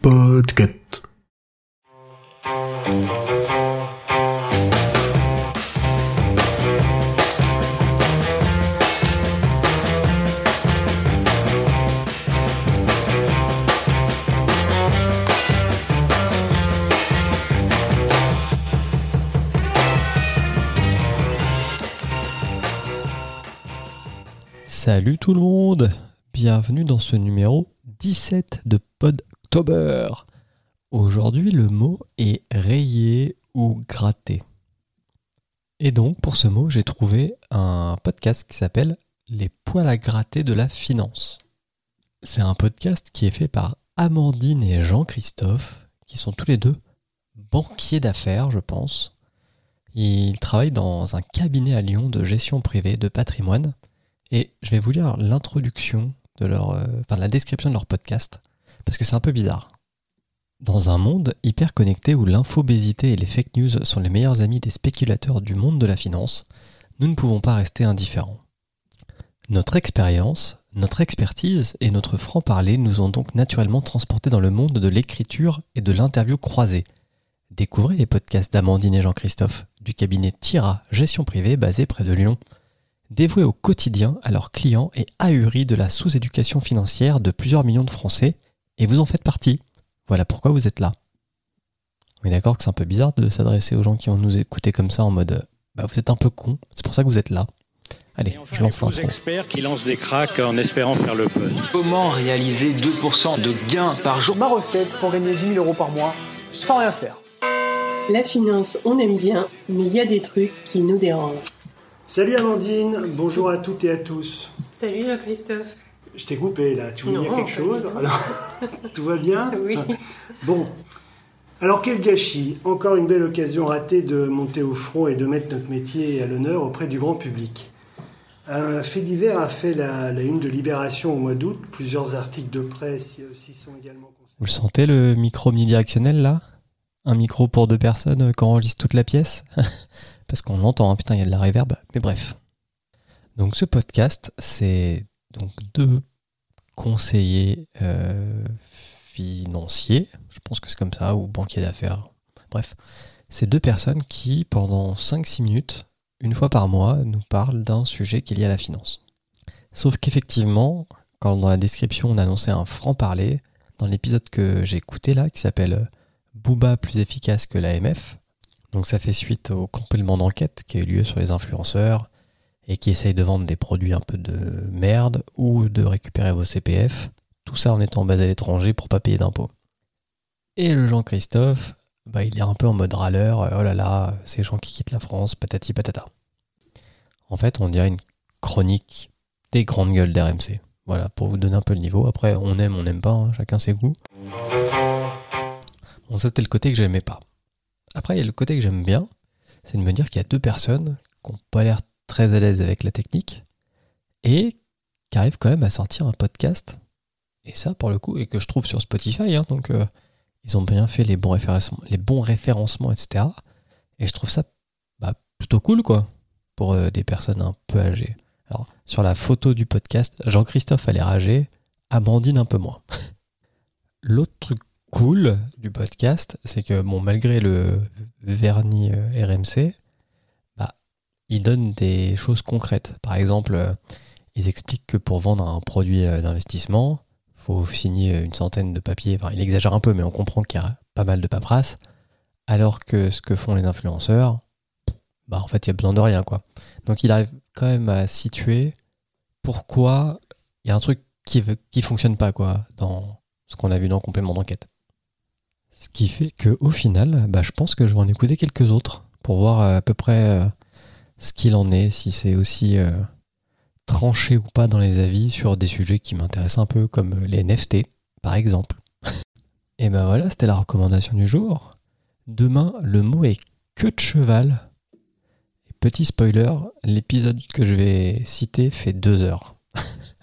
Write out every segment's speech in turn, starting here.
Podcast. Salut tout le monde, bienvenue dans ce numéro 17 de Podtober. Aujourd'hui le mot est rayé ou gratté. Et donc pour ce mot j'ai trouvé un podcast qui s'appelle Les poils à gratter de la finance. C'est un podcast qui est fait par Amandine et Jean-Christophe, qui sont tous les deux banquiers d'affaires je pense. Ils travaillent dans un cabinet à Lyon de gestion privée de patrimoine et je vais vous lire l'introduction de leur, euh, enfin la description de leur podcast, parce que c'est un peu bizarre. Dans un monde hyper connecté où l'infobésité et les fake news sont les meilleurs amis des spéculateurs du monde de la finance, nous ne pouvons pas rester indifférents. Notre expérience, notre expertise et notre franc-parler nous ont donc naturellement transportés dans le monde de l'écriture et de l'interview croisée. Découvrez les podcasts d'Amandine et Jean-Christophe du cabinet Tira Gestion Privée basé près de Lyon dévoués au quotidien à leurs clients et ahuris de la sous-éducation financière de plusieurs millions de Français, et vous en faites partie. Voilà pourquoi vous êtes là. On est d'accord que c'est un peu bizarre de s'adresser aux gens qui vont nous écouter comme ça en mode bah, vous êtes un peu con, c'est pour ça que vous êtes là. Allez, enfin, je lance les experts qui lancent des cracks en espérant faire le pun. Comment réaliser 2% de gains par jour? Ma recette pour gagner 10 000 euros par mois sans rien faire. La finance, on aime bien, mais il y a des trucs qui nous dérangent. Salut Amandine, bonjour à toutes et à tous. Salut Jean-Christophe. Je t'ai coupé là, tu voulais dire quelque chose tout. Alors, Tout va bien Oui. Bon. Alors quel gâchis, encore une belle occasion ratée de monter au front et de mettre notre métier à l'honneur auprès du grand public. Un fait divers a fait la, la une de Libération au mois d'août, plusieurs articles de presse s'y sont également concernés. Vous le sentez le micro omnidirectionnel là? Un micro pour deux personnes euh, quand on enregistre toute la pièce? Parce qu'on l'entend, hein, putain, il y a de la réverb. Mais bref. Donc ce podcast, c'est donc deux conseillers euh, financiers, je pense que c'est comme ça, ou banquiers d'affaires. Bref, c'est deux personnes qui, pendant 5-6 minutes, une fois par mois, nous parlent d'un sujet qui est lié à la finance. Sauf qu'effectivement, quand dans la description on annonçait un franc-parler, dans l'épisode que j'ai écouté là, qui s'appelle Booba plus efficace que l'AMF, donc ça fait suite au complément d'enquête qui a eu lieu sur les influenceurs et qui essayent de vendre des produits un peu de merde ou de récupérer vos CPF, tout ça en étant basé à l'étranger pour pas payer d'impôts. Et le Jean-Christophe, bah, il est un peu en mode râleur, euh, oh là là, ces gens qui quittent la France, patati patata. En fait, on dirait une chronique des grandes gueules d'RMC. Voilà, pour vous donner un peu le niveau. Après, on aime, on n'aime pas, hein, chacun ses goûts. Bon, ça c'était le côté que j'aimais pas. Après, il y a le côté que j'aime bien, c'est de me dire qu'il y a deux personnes qui n'ont pas l'air très à l'aise avec la technique et qui arrivent quand même à sortir un podcast. Et ça, pour le coup, et que je trouve sur Spotify, hein, donc euh, ils ont bien fait les bons, référencements, les bons référencements, etc. Et je trouve ça bah, plutôt cool, quoi, pour euh, des personnes un peu âgées. Alors, sur la photo du podcast, Jean-Christophe a l'air âgé, Amandine un peu moins. L'autre truc cool du podcast, c'est que bon, malgré le vernis euh, RMC, bah, ils donnent des choses concrètes. Par exemple, euh, ils expliquent que pour vendre un produit euh, d'investissement, faut signer une centaine de papiers. Enfin, il exagère un peu, mais on comprend qu'il y a pas mal de paperasse. Alors que ce que font les influenceurs, bah en fait, il y a besoin de rien, quoi. Donc, il arrive quand même à situer pourquoi il y a un truc qui qui fonctionne pas, quoi, dans ce qu'on a vu dans complément d'enquête. Ce qui fait que au final, bah, je pense que je vais en écouter quelques autres pour voir euh, à peu près euh, ce qu'il en est, si c'est aussi euh, tranché ou pas dans les avis sur des sujets qui m'intéressent un peu, comme les NFT, par exemple. Et ben voilà, c'était la recommandation du jour. Demain, le mot est queue de cheval. Et petit spoiler, l'épisode que je vais citer fait deux heures.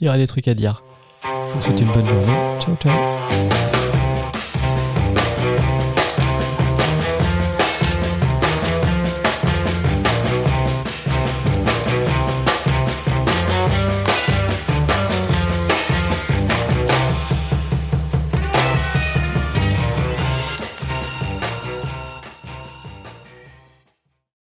Il y aura des trucs à dire. Je vous souhaite une bonne journée. Ciao, ciao.